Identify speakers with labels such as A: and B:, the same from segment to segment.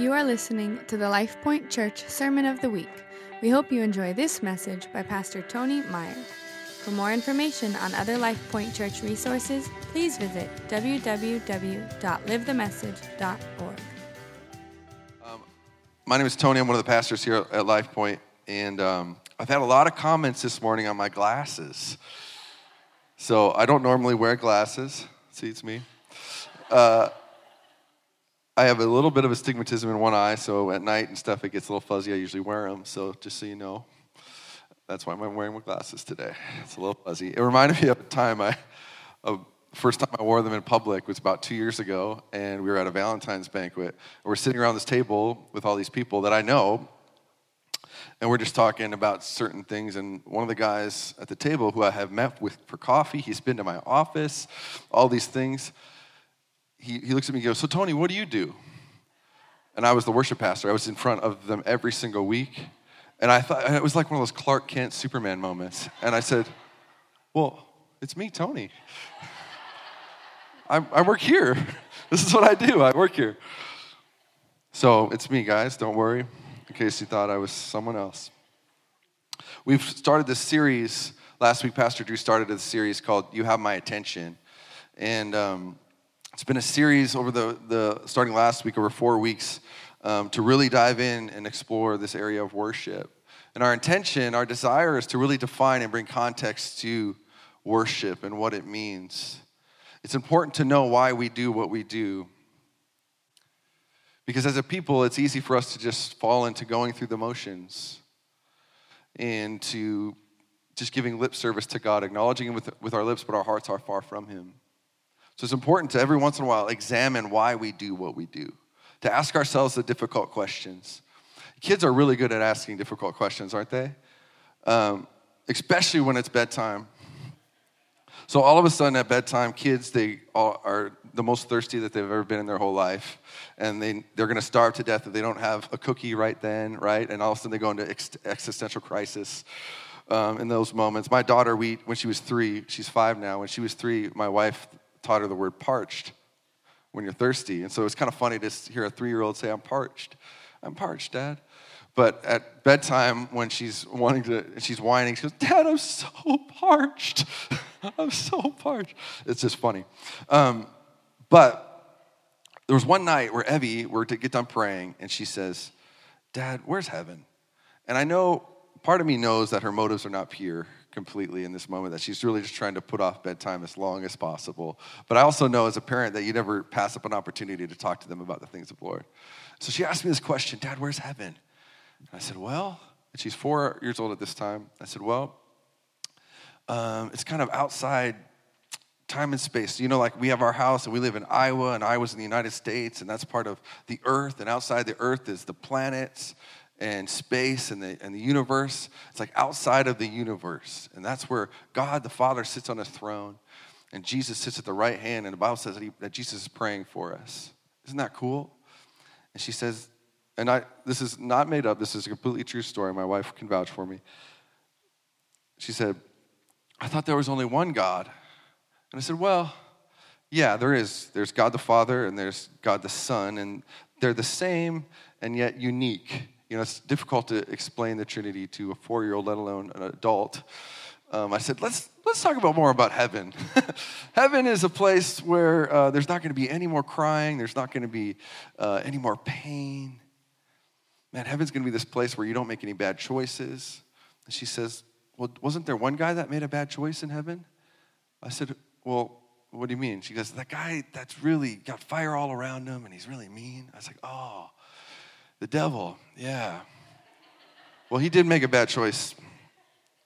A: You are listening to the Life Point Church Sermon of the Week. We hope you enjoy this message by Pastor Tony Meyer. For more information on other Life Point Church resources, please visit www.livethemessage.org.
B: Um, my name is Tony. I'm one of the pastors here at Life Point, and um, I've had a lot of comments this morning on my glasses. So I don't normally wear glasses. See, it's me. Uh, I have a little bit of astigmatism in one eye, so at night and stuff it gets a little fuzzy. I usually wear them, so just so you know, that's why I'm wearing my glasses today. It's a little fuzzy. It reminded me of a time I, a first time I wore them in public was about two years ago, and we were at a Valentine's banquet. We're sitting around this table with all these people that I know, and we're just talking about certain things. And one of the guys at the table who I have met with for coffee, he's been to my office, all these things he, he looks at me and goes, So, Tony, what do you do? And I was the worship pastor. I was in front of them every single week. And I thought, it was like one of those Clark Kent Superman moments. And I said, Well, it's me, Tony. I, I work here. This is what I do. I work here. So it's me, guys. Don't worry, in case you thought I was someone else. We've started this series. Last week, Pastor Drew started a series called You Have My Attention. And um, it's been a series over the, the starting last week, over four weeks, um, to really dive in and explore this area of worship. And our intention, our desire is to really define and bring context to worship and what it means. It's important to know why we do what we do. Because as a people, it's easy for us to just fall into going through the motions and to just giving lip service to God, acknowledging Him with, with our lips, but our hearts are far from Him. So it's important to every once in a while examine why we do what we do, to ask ourselves the difficult questions. Kids are really good at asking difficult questions, aren't they? Um, especially when it's bedtime. So all of a sudden at bedtime, kids they are the most thirsty that they've ever been in their whole life, and they they're going to starve to death if they don't have a cookie right then, right? And all of a sudden they go into ex- existential crisis. Um, in those moments, my daughter, we when she was three, she's five now. When she was three, my wife taught her the word parched when you're thirsty. And so it's kind of funny to hear a three year old say, I'm parched. I'm parched, Dad. But at bedtime, when she's wanting to, she's whining, she goes, Dad, I'm so parched. I'm so parched. It's just funny. Um, but there was one night where Evie, we're to get done praying, and she says, Dad, where's heaven? And I know, part of me knows that her motives are not pure completely in this moment, that she's really just trying to put off bedtime as long as possible. But I also know as a parent that you never pass up an opportunity to talk to them about the things of the Lord. So she asked me this question Dad, where's heaven? And I said, Well, and she's four years old at this time. I said, Well, um, it's kind of outside time and space. You know, like we have our house and we live in Iowa, and Iowa's in the United States, and that's part of the earth, and outside the earth is the planets and space and the, and the universe. It's like outside of the universe. And that's where God the Father sits on a throne and Jesus sits at the right hand. And the Bible says that, he, that Jesus is praying for us. Isn't that cool? And she says, and I, this is not made up, this is a completely true story. My wife can vouch for me. She said, I thought there was only one God. And I said, Well, yeah, there is. There's God the Father and there's God the Son, and they're the same and yet unique. You know, it's difficult to explain the Trinity to a four year old, let alone an adult. Um, I said, let's, let's talk about more about heaven. heaven is a place where uh, there's not going to be any more crying, there's not going to be uh, any more pain. Man, heaven's going to be this place where you don't make any bad choices. And she says, Well, wasn't there one guy that made a bad choice in heaven? I said, Well, what do you mean? She goes, That guy that's really got fire all around him and he's really mean. I was like, Oh. The devil, yeah. Well, he did make a bad choice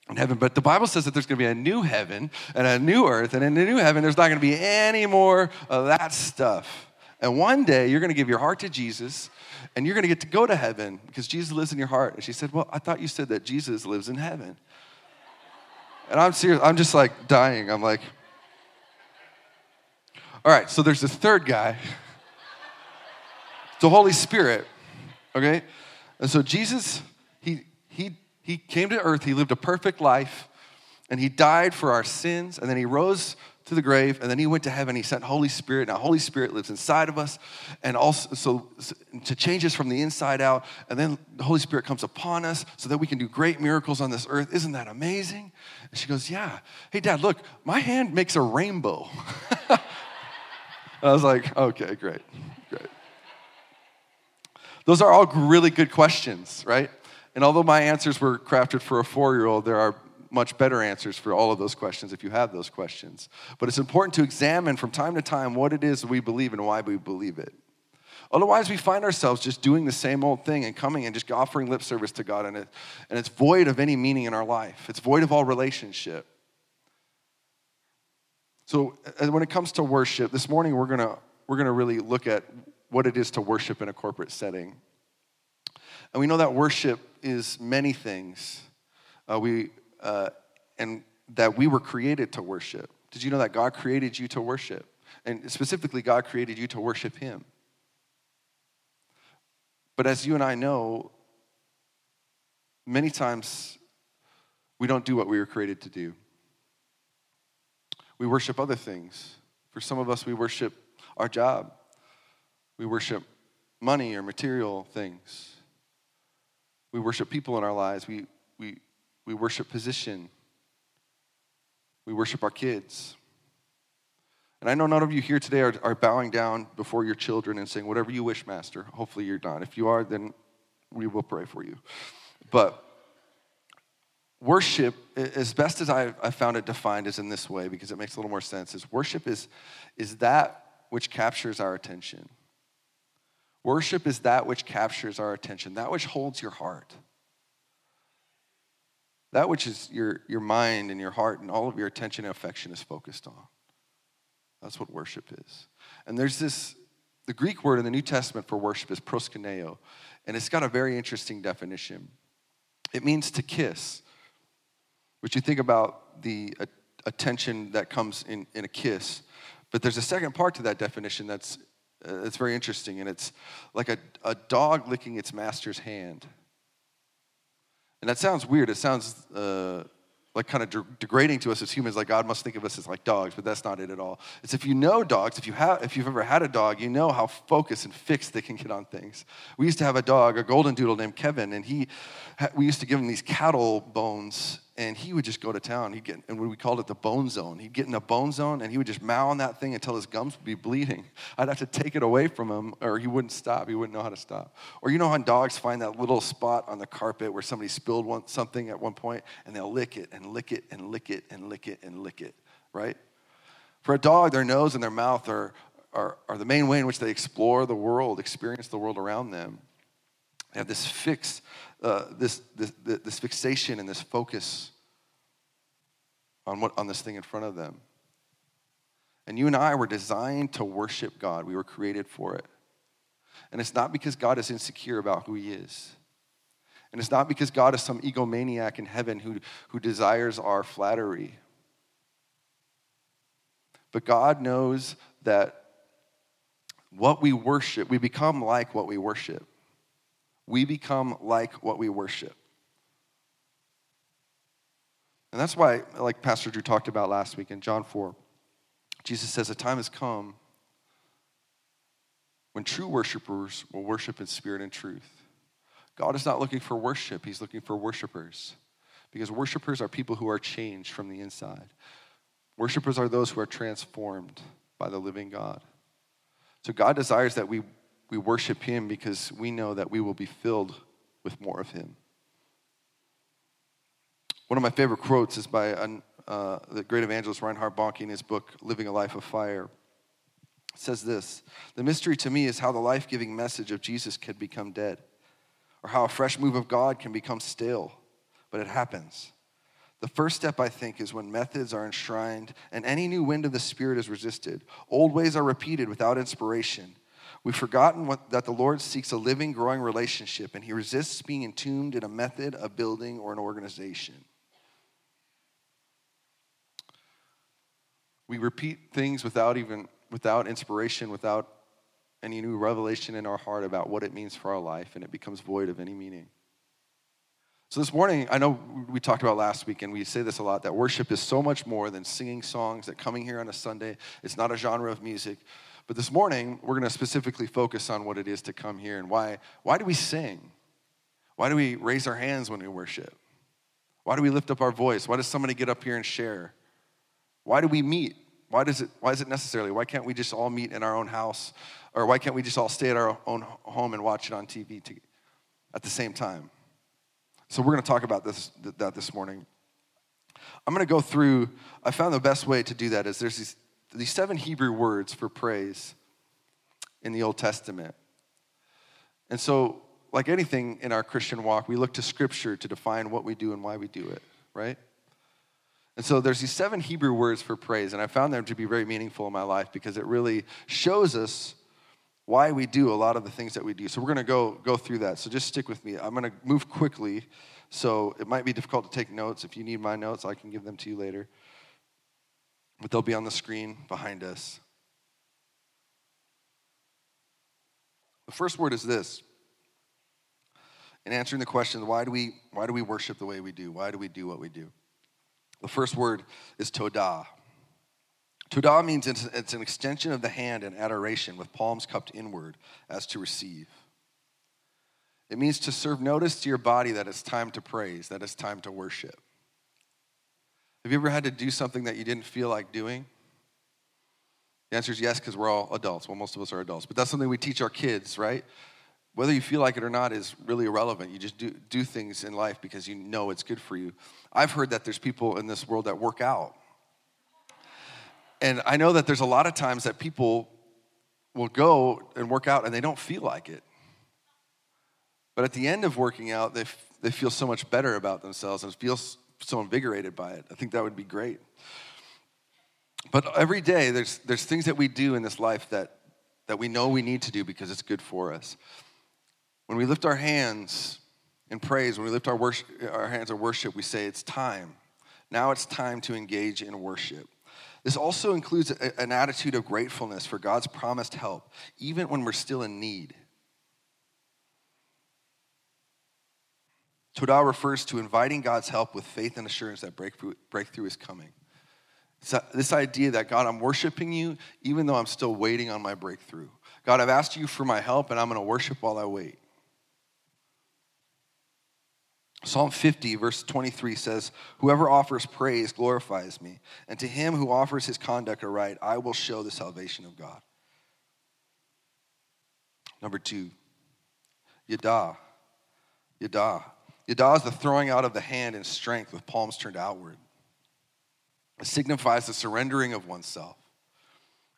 B: in heaven, but the Bible says that there's going to be a new heaven and a new earth, and in the new heaven, there's not going to be any more of that stuff. And one day, you're going to give your heart to Jesus, and you're going to get to go to heaven because Jesus lives in your heart. And she said, Well, I thought you said that Jesus lives in heaven. And I'm serious, I'm just like dying. I'm like, All right, so there's this third guy, the Holy Spirit Okay? And so Jesus, he, he, he came to earth, he lived a perfect life, and he died for our sins, and then he rose to the grave, and then he went to heaven. He sent Holy Spirit. Now, Holy Spirit lives inside of us, and also so, to change us from the inside out. And then the Holy Spirit comes upon us so that we can do great miracles on this earth. Isn't that amazing? And she goes, Yeah. Hey, Dad, look, my hand makes a rainbow. I was like, Okay, great. Those are all really good questions, right? And although my answers were crafted for a four year old, there are much better answers for all of those questions if you have those questions. But it's important to examine from time to time what it is we believe and why we believe it. Otherwise, we find ourselves just doing the same old thing and coming and just offering lip service to God, and, it, and it's void of any meaning in our life. It's void of all relationship. So, uh, when it comes to worship, this morning we're gonna we're gonna really look at what it is to worship in a corporate setting. And we know that worship is many things. Uh, we uh, and that we were created to worship. Did you know that God created you to worship? And specifically, God created you to worship Him. But as you and I know, many times we don't do what we were created to do. We worship other things. For some of us, we worship our job, we worship money or material things, we worship people in our lives, we, we, we worship position. We worship our kids. And I know none of you here today are, are bowing down before your children and saying, Whatever you wish, Master. Hopefully you're not. If you are, then we will pray for you. But worship, as best as I, I found it defined, is in this way because it makes a little more sense. Is worship is, is that which captures our attention. Worship is that which captures our attention, that which holds your heart. That which is your, your mind and your heart and all of your attention and affection is focused on. That's what worship is. And there's this, the Greek word in the New Testament for worship is proskuneo, and it's got a very interesting definition. It means to kiss, which you think about the attention that comes in, in a kiss. But there's a second part to that definition that's, uh, that's very interesting, and it's like a, a dog licking its master's hand. And that sounds weird. It sounds uh, like kind of de- degrading to us as humans, like God must think of us as like dogs, but that's not it at all. It's if you know dogs, if, you have, if you've ever had a dog, you know how focused and fixed they can get on things. We used to have a dog, a golden doodle named Kevin, and he, we used to give him these cattle bones and he would just go to town. He'd get, and we called it the bone zone. He'd get in the bone zone, and he would just mow on that thing until his gums would be bleeding. I'd have to take it away from him, or he wouldn't stop. He wouldn't know how to stop. Or you know how dogs find that little spot on the carpet where somebody spilled one, something at one point, and they'll lick it and lick it and lick it and lick it and lick it, right? For a dog, their nose and their mouth are, are, are the main way in which they explore the world, experience the world around them. They have this fixed uh, this, this, this fixation and this focus on, what, on this thing in front of them. And you and I were designed to worship God. We were created for it. And it's not because God is insecure about who He is. And it's not because God is some egomaniac in heaven who, who desires our flattery. But God knows that what we worship, we become like what we worship we become like what we worship. And that's why, like Pastor Drew talked about last week in John 4, Jesus says, A time has come when true worshipers will worship in spirit and truth. God is not looking for worship, He's looking for worshipers. Because worshipers are people who are changed from the inside. Worshipers are those who are transformed by the living God. So God desires that we we worship Him because we know that we will be filled with more of Him. One of my favorite quotes is by uh, the great evangelist Reinhard Bonnke in his book, Living a Life of Fire. It says this The mystery to me is how the life giving message of Jesus can become dead, or how a fresh move of God can become stale, but it happens. The first step, I think, is when methods are enshrined and any new wind of the Spirit is resisted. Old ways are repeated without inspiration We've forgotten what, that the Lord seeks a living, growing relationship, and He resists being entombed in a method, a building, or an organization. We repeat things without even without inspiration, without any new revelation in our heart about what it means for our life, and it becomes void of any meaning. So, this morning, I know we talked about last week, and we say this a lot that worship is so much more than singing songs, that coming here on a Sunday, it's not a genre of music. But this morning, we're going to specifically focus on what it is to come here and why. Why do we sing? Why do we raise our hands when we worship? Why do we lift up our voice? Why does somebody get up here and share? Why do we meet? Why, does it, why is it necessarily? Why can't we just all meet in our own house? Or why can't we just all stay at our own home and watch it on TV to, at the same time? So we're going to talk about this, that this morning. I'm going to go through, I found the best way to do that is there's these, these seven Hebrew words for praise in the Old Testament. And so, like anything in our Christian walk, we look to Scripture to define what we do and why we do it, right? And so there's these seven Hebrew words for praise, and I found them to be very meaningful in my life because it really shows us why we do a lot of the things that we do. So we're going to go go through that. So just stick with me. I'm going to move quickly. So it might be difficult to take notes. If you need my notes, I can give them to you later. But they'll be on the screen behind us. The first word is this. In answering the question, why do we why do we worship the way we do? Why do we do what we do? The first word is todah. Todah means it's, it's an extension of the hand in adoration with palms cupped inward as to receive. It means to serve notice to your body that it's time to praise, that it's time to worship. Have you ever had to do something that you didn't feel like doing? The answer is yes, because we're all adults. Well, most of us are adults. But that's something we teach our kids, right? Whether you feel like it or not is really irrelevant. You just do, do things in life because you know it's good for you. I've heard that there's people in this world that work out and I know that there's a lot of times that people will go and work out and they don't feel like it. But at the end of working out, they, f- they feel so much better about themselves and feel so invigorated by it. I think that would be great. But every day, there's, there's things that we do in this life that, that we know we need to do because it's good for us. When we lift our hands in praise, when we lift our, worship, our hands in worship, we say, It's time. Now it's time to engage in worship. This also includes a, an attitude of gratefulness for God's promised help, even when we're still in need. Todah refers to inviting God's help with faith and assurance that breakthrough, breakthrough is coming. So this idea that God, I'm worshiping you even though I'm still waiting on my breakthrough. God, I've asked you for my help and I'm going to worship while I wait. Psalm 50, verse 23 says, Whoever offers praise glorifies me, and to him who offers his conduct aright, I will show the salvation of God. Number two, Yada. Yada. Yada is the throwing out of the hand in strength with palms turned outward. It signifies the surrendering of oneself.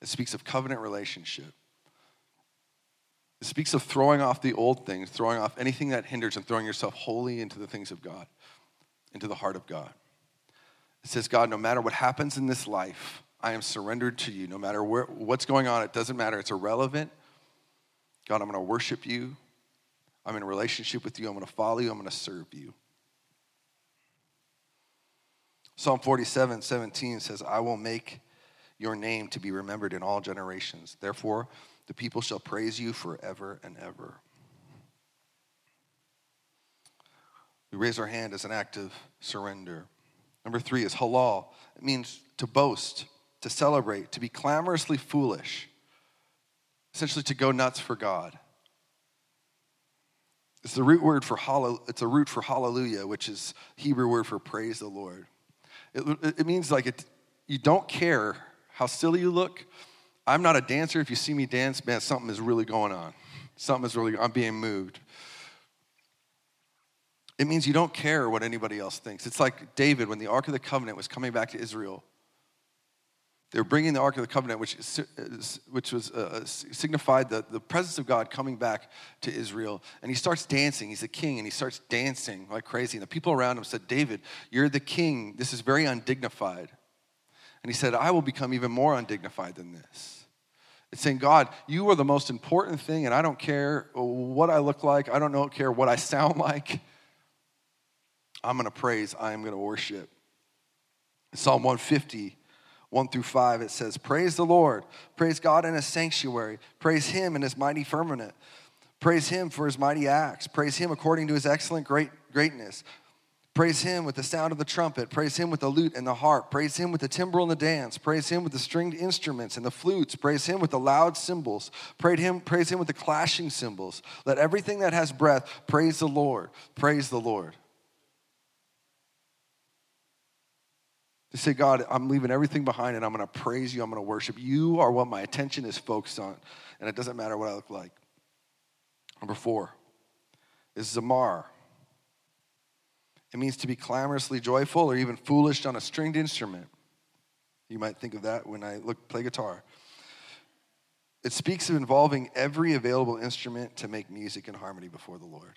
B: It speaks of covenant relationship. It speaks of throwing off the old things, throwing off anything that hinders, and throwing yourself wholly into the things of God, into the heart of God. It says, God, no matter what happens in this life, I am surrendered to you. No matter where, what's going on, it doesn't matter. It's irrelevant. God, I'm going to worship you. I'm in a relationship with you. I'm going to follow you. I'm going to serve you. Psalm 47, 17 says, I will make your name to be remembered in all generations. Therefore, the people shall praise you forever and ever. We raise our hand as an act of surrender. Number three is halal. It means to boast, to celebrate, to be clamorously foolish, essentially to go nuts for God. It's the root word for it's a root for hallelujah, which is Hebrew word for praise the Lord. It, it means like it, you don't care how silly you look, I'm not a dancer. If you see me dance, man, something is really going on. Something is really, I'm being moved. It means you don't care what anybody else thinks. It's like David when the Ark of the Covenant was coming back to Israel. They were bringing the Ark of the Covenant, which, which was uh, uh, signified the, the presence of God coming back to Israel. And he starts dancing. He's the king, and he starts dancing like crazy. And the people around him said, David, you're the king. This is very undignified. And he said, I will become even more undignified than this. It's saying, God, you are the most important thing, and I don't care what I look like. I don't know, care what I sound like. I'm going to praise. I am going to worship. Psalm 150, 1 through 5, it says, Praise the Lord. Praise God in his sanctuary. Praise him in his mighty firmament. Praise him for his mighty acts. Praise him according to his excellent great, greatness. Praise him with the sound of the trumpet. Praise him with the lute and the harp. Praise him with the timbrel and the dance. Praise him with the stringed instruments and the flutes. Praise him with the loud cymbals. Praise him, praise him with the clashing cymbals. Let everything that has breath praise the Lord. Praise the Lord. To say, God, I'm leaving everything behind and I'm going to praise you. I'm going to worship. You are what my attention is focused on. And it doesn't matter what I look like. Number four is Zamar. It means to be clamorously joyful or even foolish on a stringed instrument. You might think of that when I look play guitar. It speaks of involving every available instrument to make music in harmony before the Lord.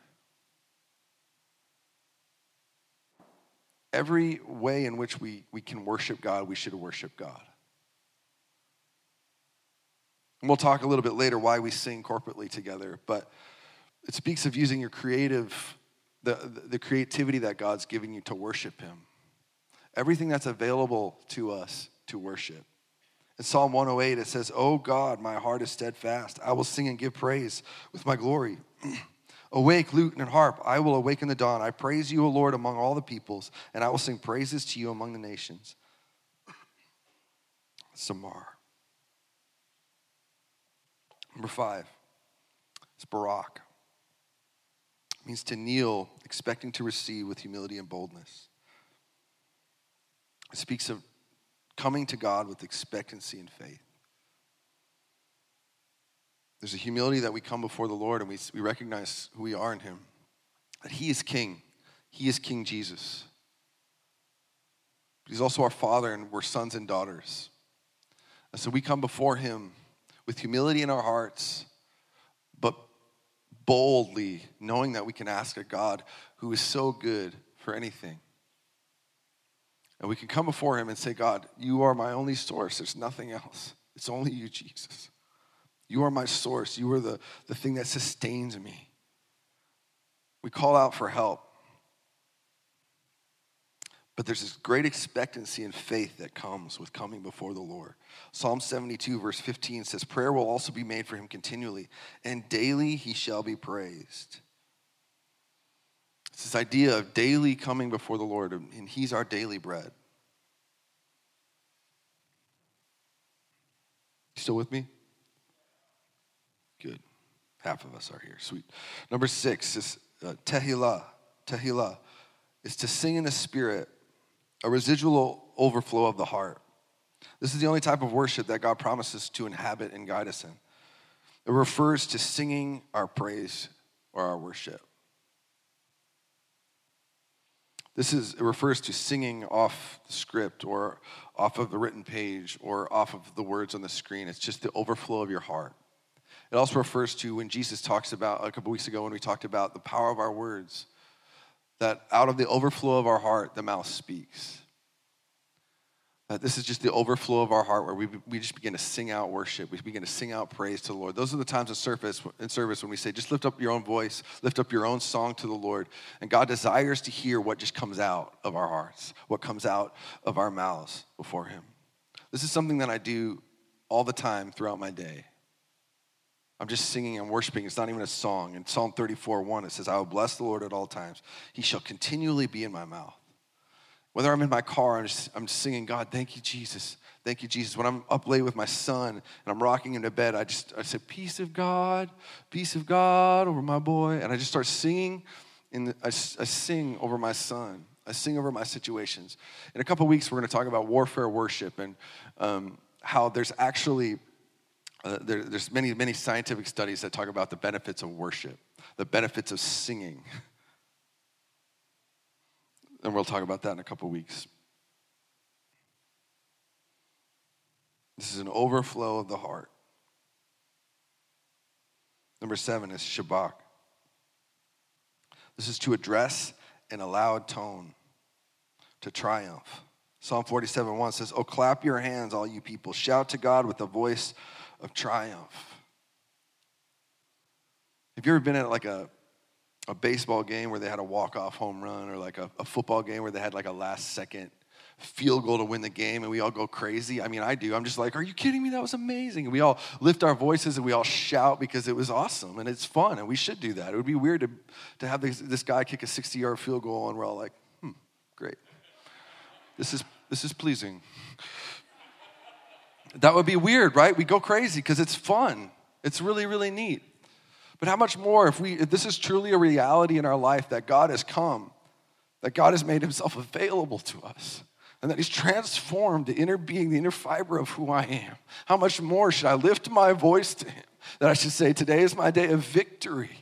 B: Every way in which we, we can worship God, we should worship God. And we'll talk a little bit later why we sing corporately together, but it speaks of using your creative the, the creativity that God's giving you to worship Him. Everything that's available to us to worship. In Psalm 108, it says, Oh God, my heart is steadfast. I will sing and give praise with my glory. Awake, lute and harp. I will awaken the dawn. I praise you, O Lord, among all the peoples, and I will sing praises to you among the nations. Zamar. Number five, it's Barak means to kneel, expecting to receive with humility and boldness. It speaks of coming to God with expectancy and faith. There's a humility that we come before the Lord and we, we recognize who we are in Him. That He is King. He is King Jesus. But He's also our Father, and we're sons and daughters. And so we come before Him with humility in our hearts, but boldly, knowing that we can ask a God who is so good for anything. And we can come before Him and say, God, you are my only source. There's nothing else. It's only you, Jesus. You are my source. You are the, the thing that sustains me. We call out for help. But there's this great expectancy and faith that comes with coming before the Lord. Psalm 72, verse 15 says, Prayer will also be made for him continually, and daily he shall be praised. It's this idea of daily coming before the Lord, and he's our daily bread. You still with me? Good. Half of us are here. Sweet. Number six is uh, tehillah. Tehillah is to sing in the spirit a residual overflow of the heart. This is the only type of worship that God promises to inhabit and guide us in. It refers to singing our praise or our worship. This is, it refers to singing off the script or off of the written page or off of the words on the screen. It's just the overflow of your heart. It also refers to when Jesus talks about, a couple weeks ago, when we talked about the power of our words that out of the overflow of our heart, the mouth speaks. That this is just the overflow of our heart where we, we just begin to sing out worship. We begin to sing out praise to the Lord. Those are the times in service, in service when we say, just lift up your own voice, lift up your own song to the Lord. And God desires to hear what just comes out of our hearts, what comes out of our mouths before Him. This is something that I do all the time throughout my day. I'm just singing and worshiping. It's not even a song. In Psalm 34 1, it says, I will bless the Lord at all times. He shall continually be in my mouth. Whether I'm in my car, I'm, just, I'm singing, God, thank you, Jesus. Thank you, Jesus. When I'm up late with my son and I'm rocking him to bed, I just I say, Peace of God, peace of God over my boy. And I just start singing. And I, I sing over my son. I sing over my situations. In a couple weeks, we're going to talk about warfare worship and um, how there's actually uh, there, there's many, many scientific studies that talk about the benefits of worship, the benefits of singing. and we'll talk about that in a couple weeks. This is an overflow of the heart. Number seven is Shabach. This is to address in a loud tone, to triumph. Psalm 47 1 says, Oh, clap your hands, all you people. Shout to God with a voice of triumph. Have you ever been at like a, a baseball game where they had a walk-off home run or like a, a football game where they had like a last second field goal to win the game and we all go crazy. I mean, I do. I'm just like, are you kidding me? That was amazing. And we all lift our voices and we all shout because it was awesome and it's fun and we should do that. It would be weird to, to have this, this guy kick a 60 yard field goal and we're all like. This is, this is pleasing. That would be weird, right? We go crazy because it's fun. It's really, really neat. But how much more if we if this is truly a reality in our life that God has come, that God has made himself available to us, and that he's transformed the inner being, the inner fiber of who I am. How much more should I lift my voice to him? That I should say, Today is my day of victory.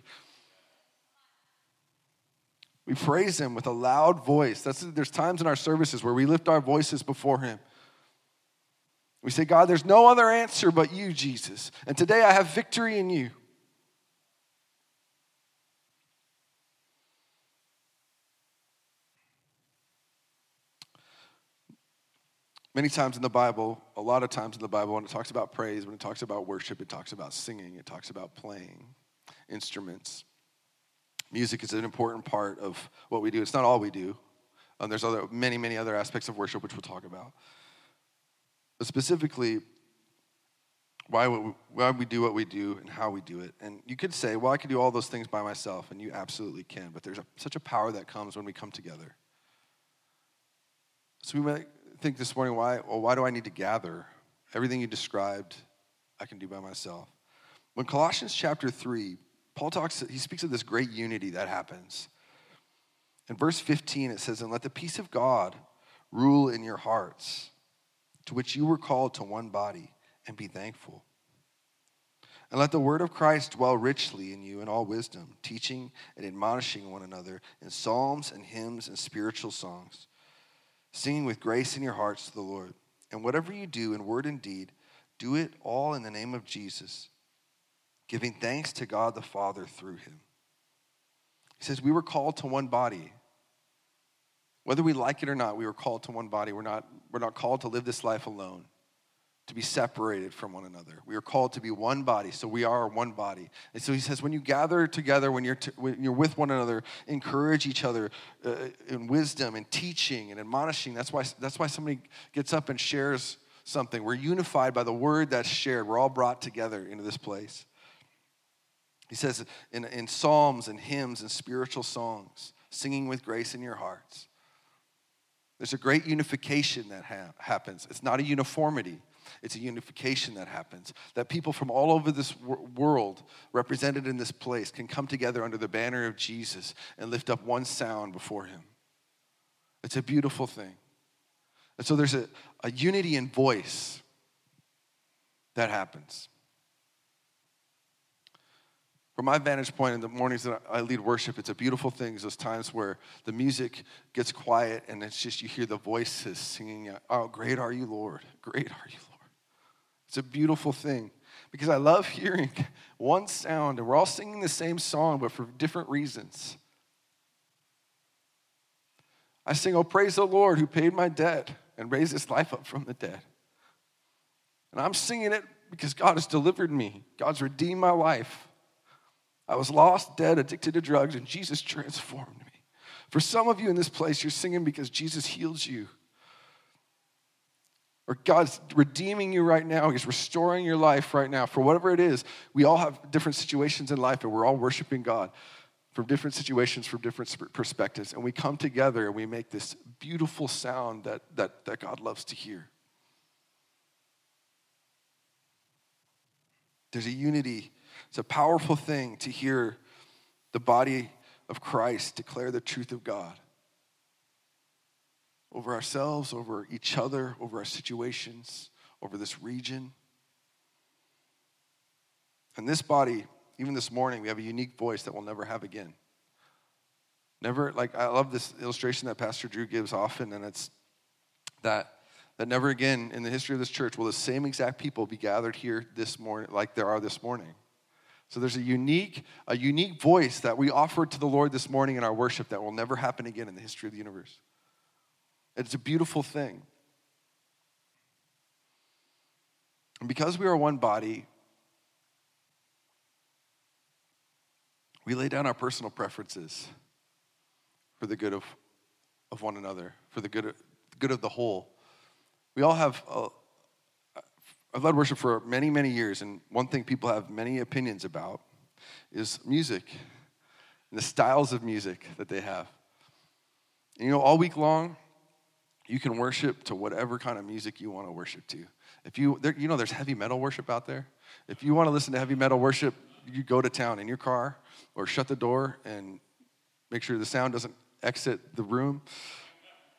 B: We praise him with a loud voice. That's, there's times in our services where we lift our voices before him. We say, God, there's no other answer but you, Jesus. And today I have victory in you. Many times in the Bible, a lot of times in the Bible, when it talks about praise, when it talks about worship, it talks about singing, it talks about playing instruments. Music is an important part of what we do. It's not all we do. Um, there's other, many, many other aspects of worship which we'll talk about. But specifically, why we, why we do what we do and how we do it. And you could say, well, I could do all those things by myself, and you absolutely can. But there's a, such a power that comes when we come together. So we might think this morning, why, well, why do I need to gather? Everything you described, I can do by myself. When Colossians chapter 3, Paul talks, he speaks of this great unity that happens. In verse 15, it says, And let the peace of God rule in your hearts, to which you were called to one body, and be thankful. And let the word of Christ dwell richly in you in all wisdom, teaching and admonishing one another in psalms and hymns and spiritual songs singing with grace in your hearts to the Lord. And whatever you do in word and deed, do it all in the name of Jesus, giving thanks to God the Father through him. He says, We were called to one body. Whether we like it or not, we were called to one body. We're not, we're not called to live this life alone to be separated from one another. We are called to be one body, so we are one body. And so he says, when you gather together, when you're, t- when you're with one another, encourage each other uh, in wisdom and teaching and admonishing. That's why, that's why somebody gets up and shares something. We're unified by the word that's shared. We're all brought together into this place. He says in, in psalms and hymns and spiritual songs, singing with grace in your hearts. There's a great unification that ha- happens. It's not a uniformity. It's a unification that happens. That people from all over this world, represented in this place, can come together under the banner of Jesus and lift up one sound before Him. It's a beautiful thing. And so there's a, a unity in voice that happens. From my vantage point in the mornings that I lead worship, it's a beautiful thing. It's those times where the music gets quiet and it's just you hear the voices singing, Oh, great are you, Lord. Great are you, Lord. It's a beautiful thing because I love hearing one sound and we're all singing the same song, but for different reasons. I sing, Oh, praise the Lord who paid my debt and raised his life up from the dead. And I'm singing it because God has delivered me, God's redeemed my life. I was lost, dead, addicted to drugs, and Jesus transformed me. For some of you in this place, you're singing because Jesus heals you or God's redeeming you right now. He's restoring your life right now. For whatever it is, we all have different situations in life, and we're all worshiping God from different situations, from different perspectives. And we come together and we make this beautiful sound that, that, that God loves to hear. There's a unity. It's a powerful thing to hear the body of Christ declare the truth of God over ourselves, over each other, over our situations, over this region. And this body, even this morning, we have a unique voice that we'll never have again. Never, like, I love this illustration that Pastor Drew gives often, and it's that that never again in the history of this church will the same exact people be gathered here this morning like there are this morning. So there's a unique, a unique voice that we offered to the Lord this morning in our worship that will never happen again in the history of the universe. It's a beautiful thing. And because we are one body, we lay down our personal preferences for the good of, of one another, for the good of, the good of the whole. We all have, I've led worship for many, many years, and one thing people have many opinions about is music and the styles of music that they have. And you know, all week long, you can worship to whatever kind of music you want to worship to. If you, there, you know, there's heavy metal worship out there. If you want to listen to heavy metal worship, you go to town in your car or shut the door and make sure the sound doesn't exit the room.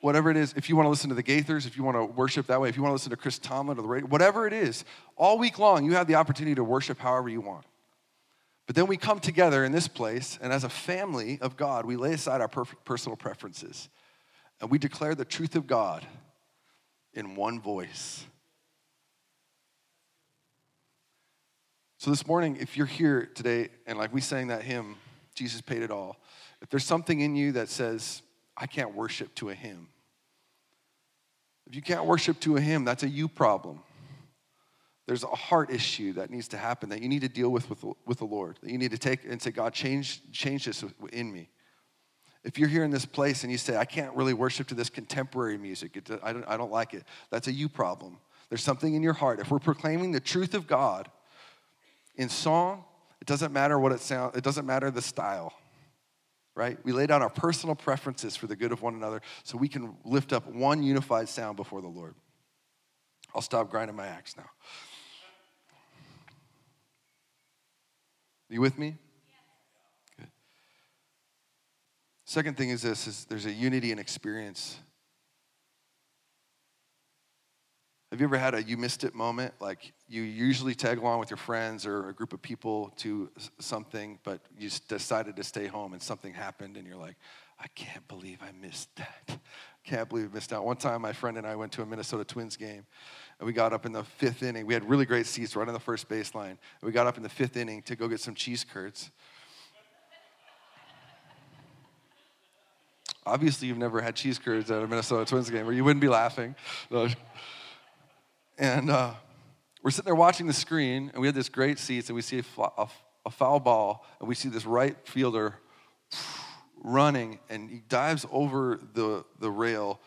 B: Whatever it is, if you want to listen to the Gaithers, if you want to worship that way, if you want to listen to Chris Tomlin or the radio, whatever it is, all week long, you have the opportunity to worship however you want. But then we come together in this place, and as a family of God, we lay aside our personal preferences and we declare the truth of God in one voice. So, this morning, if you're here today and like we sang that hymn, Jesus paid it all, if there's something in you that says, I can't worship to a hymn, if you can't worship to a hymn, that's a you problem. There's a heart issue that needs to happen that you need to deal with with, with the Lord. That you need to take and say, God, change, change this in me. If you're here in this place and you say, I can't really worship to this contemporary music, it, I, don't, I don't like it, that's a you problem. There's something in your heart. If we're proclaiming the truth of God in song, it doesn't matter what it sounds, it doesn't matter the style, right? We lay down our personal preferences for the good of one another so we can lift up one unified sound before the Lord. I'll stop grinding my axe now. you with me? Good. Second thing is this is there's a unity in experience. Have you ever had a you missed it moment? Like you usually tag along with your friends or a group of people to something, but you decided to stay home and something happened and you're like, I can't believe I missed that. Can't believe I missed out. One time, my friend and I went to a Minnesota Twins game, and we got up in the fifth inning. We had really great seats right on the first baseline. We got up in the fifth inning to go get some cheese curds. Obviously, you've never had cheese curds at a Minnesota Twins game, or you wouldn't be laughing. And uh, we're sitting there watching the screen, and we had this great seats, and we see a, foul ball, and we see this right fielder running, and he dives over the, the rail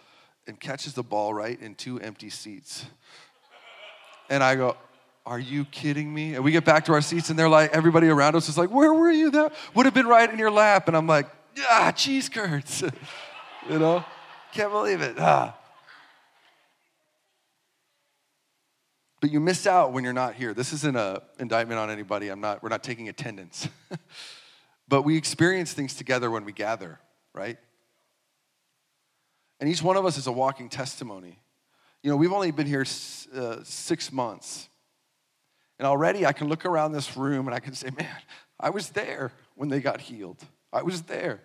B: and catches the ball right in two empty seats. And I go, Are you kidding me? And we get back to our seats, and they're like, everybody around us is like, Where were you? That would have been right in your lap. And I'm like, Ah, cheese curds. you know? Can't believe it. Ah. But you miss out when you're not here. This isn't an indictment on anybody. I'm not, we're not taking attendance. but we experience things together when we gather, right? And each one of us is a walking testimony. You know, we've only been here uh, six months. And already I can look around this room and I can say, man, I was there when they got healed. I was there.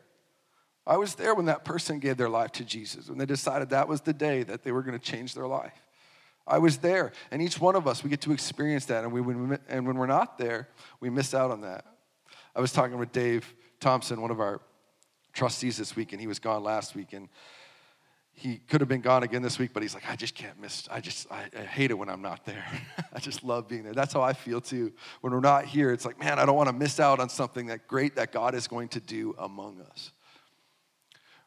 B: I was there when that person gave their life to Jesus, when they decided that was the day that they were going to change their life. I was there. And each one of us, we get to experience that. And, we, when, and when we're not there, we miss out on that. I was talking with Dave Thompson, one of our trustees this week, and he was gone last week. And he could have been gone again this week, but he's like, I just can't miss. I just, I, I hate it when I'm not there. I just love being there. That's how I feel too. When we're not here, it's like, man, I don't want to miss out on something that great that God is going to do among us.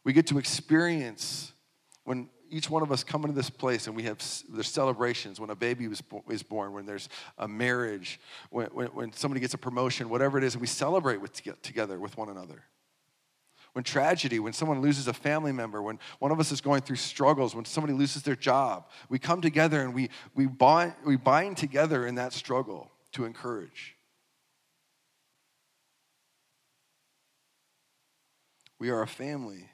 B: We get to experience when each one of us come into this place and we have there's celebrations when a baby was, is born, when there's a marriage, when, when, when somebody gets a promotion, whatever it is, and we celebrate with, together with one another when tragedy, when someone loses a family member, when one of us is going through struggles, when somebody loses their job, we come together and we, we, we bind together in that struggle to encourage. We are a family.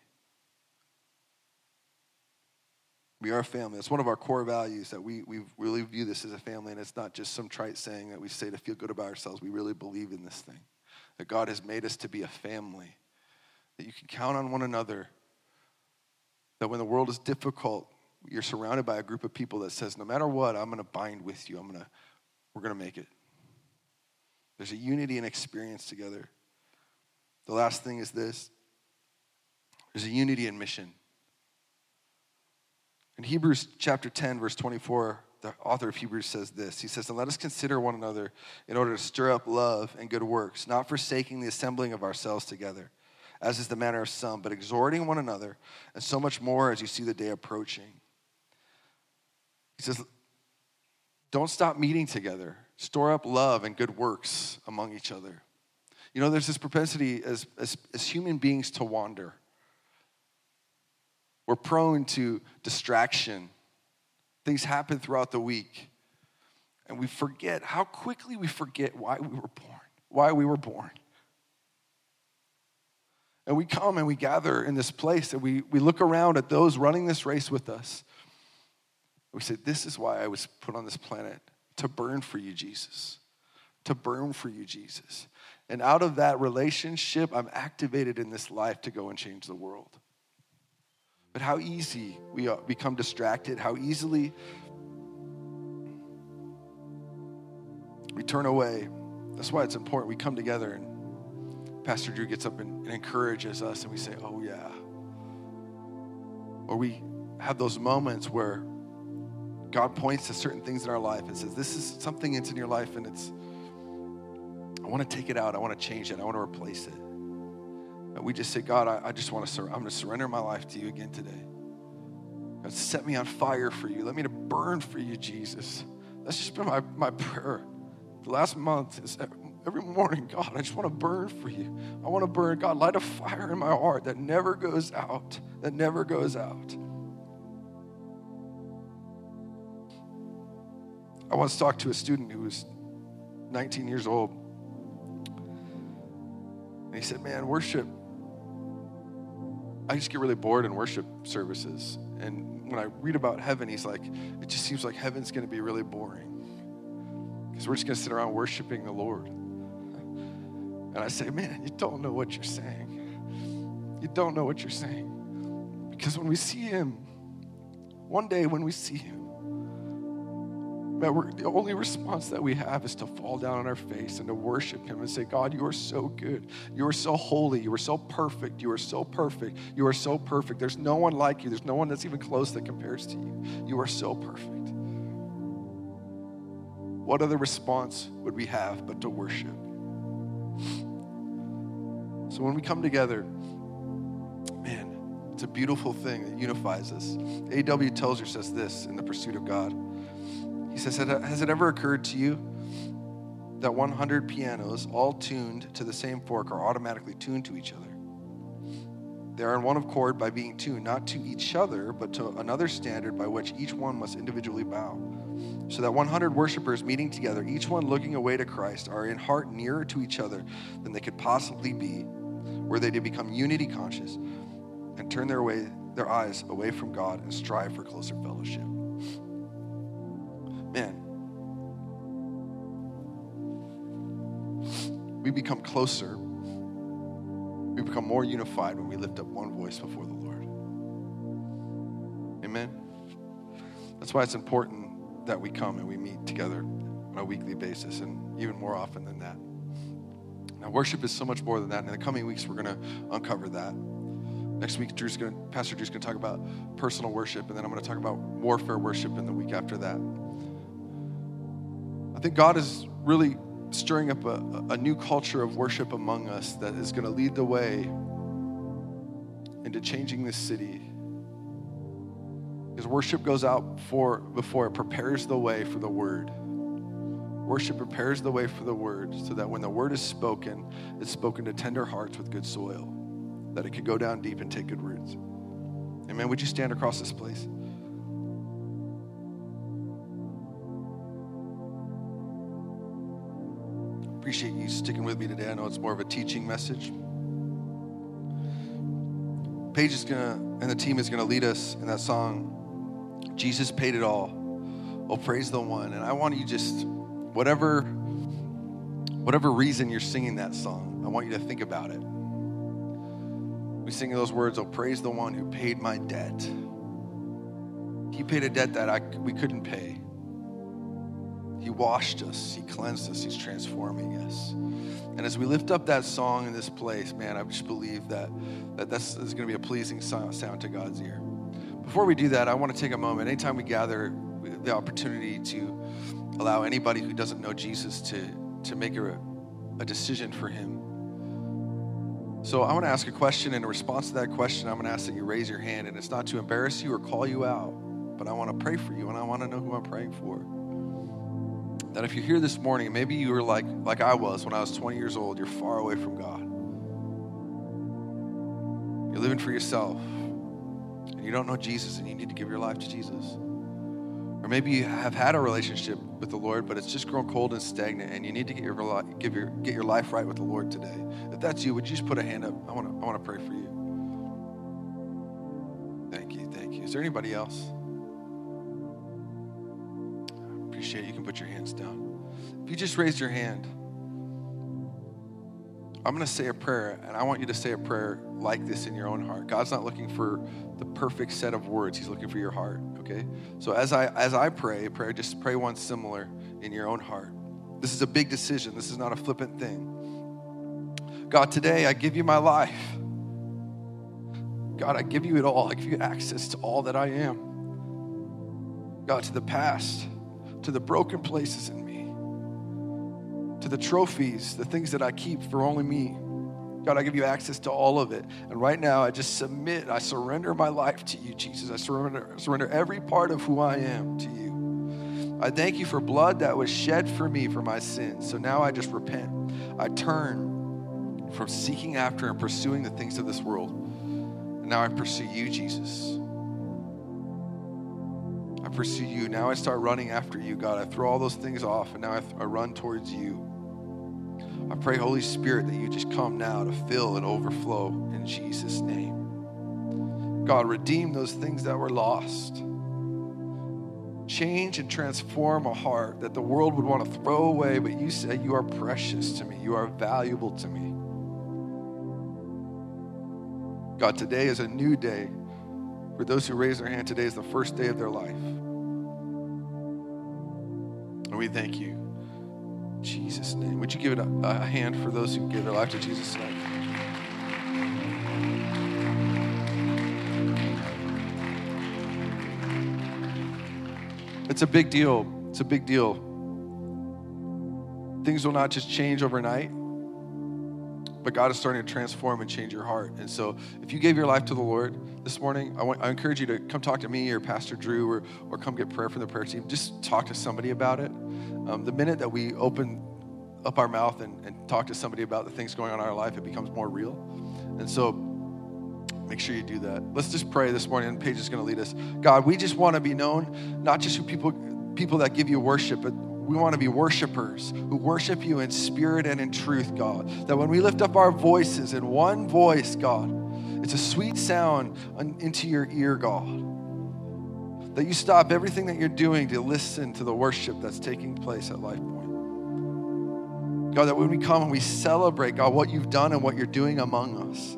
B: We are a family. It's one of our core values that we, we really view this as a family, and it's not just some trite saying that we say to feel good about ourselves. We really believe in this thing. That God has made us to be a family that you can count on one another, that when the world is difficult, you're surrounded by a group of people that says, no matter what, I'm going to bind with you. I'm going to, we're going to make it. There's a unity and experience together. The last thing is this there's a unity in mission. In Hebrews chapter 10, verse 24, the author of Hebrews says this He says, And let us consider one another in order to stir up love and good works, not forsaking the assembling of ourselves together as is the manner of some, but exhorting one another, and so much more as you see the day approaching. He says, Don't stop meeting together. Store up love and good works among each other. You know, there's this propensity as, as, as human beings to wander. We're prone to distraction. Things happen throughout the week. And we forget how quickly we forget why we were born, why we were born. And we come and we gather in this place and we, we look around at those running this race with us. We say, This is why I was put on this planet to burn for you, Jesus. To burn for you, Jesus. And out of that relationship, I'm activated in this life to go and change the world. But how easy we become distracted, how easily we turn away. That's why it's important we come together and Pastor Drew gets up and, and encourages us, and we say, Oh, yeah. Or we have those moments where God points to certain things in our life and says, This is something that's in your life, and it's, I want to take it out. I want to change it. I want to replace it. We just say, God, I, I just want to, sur- I'm going to surrender my life to you again today. God, set me on fire for you. Let me to burn for you, Jesus. That's just been my, my prayer. The last month is every morning, God, I just want to burn for you. I want to burn, God, light a fire in my heart that never goes out, that never goes out. I once talked to a student who was 19 years old. And he said, Man, worship, I just get really bored in worship services. And when I read about heaven, he's like, It just seems like heaven's going to be really boring because we're just going to sit around worshiping the Lord. And I say, man, you don't know what you're saying. You don't know what you're saying. Because when we see him, one day when we see him, man, the only response that we have is to fall down on our face and to worship him and say, God, you are so good. You are so holy. You are so perfect. You are so perfect. You are so perfect. There's no one like you. There's no one that's even close that compares to you. You are so perfect. What other response would we have but to worship? So when we come together, man, it's a beautiful thing that unifies us. A.W. Tozer says this in The Pursuit of God. He says, Has it ever occurred to you that 100 pianos, all tuned to the same fork, are automatically tuned to each other? They are in one accord by being tuned not to each other, but to another standard by which each one must individually bow. So that 100 worshipers meeting together, each one looking away to Christ, are in heart nearer to each other than they could possibly be were they to become unity conscious and turn their way their eyes away from God and strive for closer fellowship. We become closer. We become more unified when we lift up one voice before the Lord. Amen. That's why it's important that we come and we meet together on a weekly basis and even more often than that. Now, worship is so much more than that. In the coming weeks, we're going to uncover that. Next week, Drew's to, Pastor Drew's going to talk about personal worship, and then I'm going to talk about warfare worship in the week after that. I think God is really stirring up a, a new culture of worship among us that is going to lead the way into changing this city. Because worship goes out before, before it prepares the way for the word. Worship prepares the way for the word so that when the word is spoken, it's spoken to tender hearts with good soil, that it could go down deep and take good roots. Amen. Would you stand across this place? Appreciate you sticking with me today. I know it's more of a teaching message. Paige is gonna and the team is gonna lead us in that song. Jesus paid it all. Oh, praise the one. And I want you just whatever whatever reason you're singing that song, I want you to think about it. We sing those words, oh, praise the one who paid my debt. He paid a debt that I, we couldn't pay. He washed us, He cleansed us, He's transforming us. And as we lift up that song in this place, man, I just believe that, that that's, that's going to be a pleasing sound, to God's ear. Before we do that, I want to take a moment. Anytime we gather, the opportunity to allow anybody who doesn't know Jesus to, to make a, a decision for him. So I want to ask a question. And in response to that question, I'm going to ask that you raise your hand. And it's not to embarrass you or call you out, but I want to pray for you and I want to know who I'm praying for. That if you're here this morning, maybe you were like, like I was when I was 20 years old, you're far away from God. You're living for yourself. and you don't know Jesus and you need to give your life to Jesus. Or maybe you have had a relationship with the Lord, but it's just grown cold and stagnant, and you need to get your, give your, get your life right with the Lord today. If that's you, would you just put a hand up? I want to I want to pray for you. Thank you, thank you. Is there anybody else? Appreciate it. You can put your hands down. If you just raise your hand, I'm going to say a prayer, and I want you to say a prayer like this in your own heart. God's not looking for the perfect set of words; He's looking for your heart. Okay. So as I as I pray, prayer, just pray one similar in your own heart. This is a big decision. This is not a flippant thing. God, today I give you my life. God, I give you it all. I give you access to all that I am. God, to the past, to the broken places in me to the trophies, the things that I keep for only me. God, I give you access to all of it. And right now, I just submit, I surrender my life to you, Jesus. I surrender, surrender every part of who I am to you. I thank you for blood that was shed for me for my sins. So now I just repent. I turn from seeking after and pursuing the things of this world. And now I pursue you, Jesus. I pursue you. Now I start running after you, God. I throw all those things off and now I, th- I run towards you. I pray, Holy Spirit, that you just come now to fill and overflow in Jesus' name. God, redeem those things that were lost. Change and transform a heart that the world would want to throw away, but you say you are precious to me, you are valuable to me. God, today is a new day. For those who raise their hand, today is the first day of their life. And we thank you. In Jesus' name. Would you give it a, a hand for those who give their life to Jesus tonight? It's a big deal. It's a big deal. Things will not just change overnight, but God is starting to transform and change your heart. And so, if you gave your life to the Lord this morning, I, want, I encourage you to come talk to me or Pastor Drew or, or come get prayer from the prayer team. Just talk to somebody about it. Um, the minute that we open up our mouth and, and talk to somebody about the things going on in our life, it becomes more real. And so, make sure you do that. Let's just pray this morning, and Paige is going to lead us. God, we just want to be known, not just who people people that give you worship, but we want to be worshipers who worship you in spirit and in truth, God. That when we lift up our voices in one voice, God, it's a sweet sound into your ear, God. That you stop everything that you're doing to listen to the worship that's taking place at Life Point. God, that when we come and we celebrate, God, what you've done and what you're doing among us,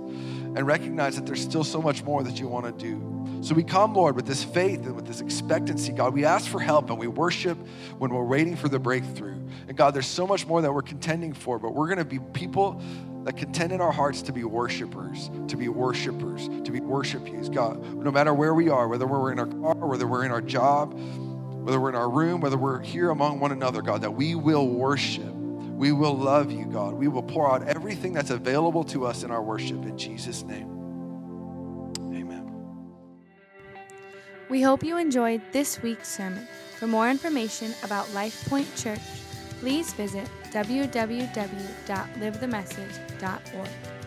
B: and recognize that there's still so much more that you want to do. So we come, Lord, with this faith and with this expectancy, God. We ask for help and we worship when we're waiting for the breakthrough. And God, there's so much more that we're contending for, but we're going to be people that contend in our hearts to be worshipers, to be worshipers, to be worship you, God. No matter where we are, whether we're in our car, whether we're in our job, whether we're in our room, whether we're here among one another, God, that we will worship. We will love you, God. We will pour out everything that's available to us in our worship in Jesus' name.
A: We hope you enjoyed this week's sermon. For more information about Life Point Church, please visit www.livethemessage.org.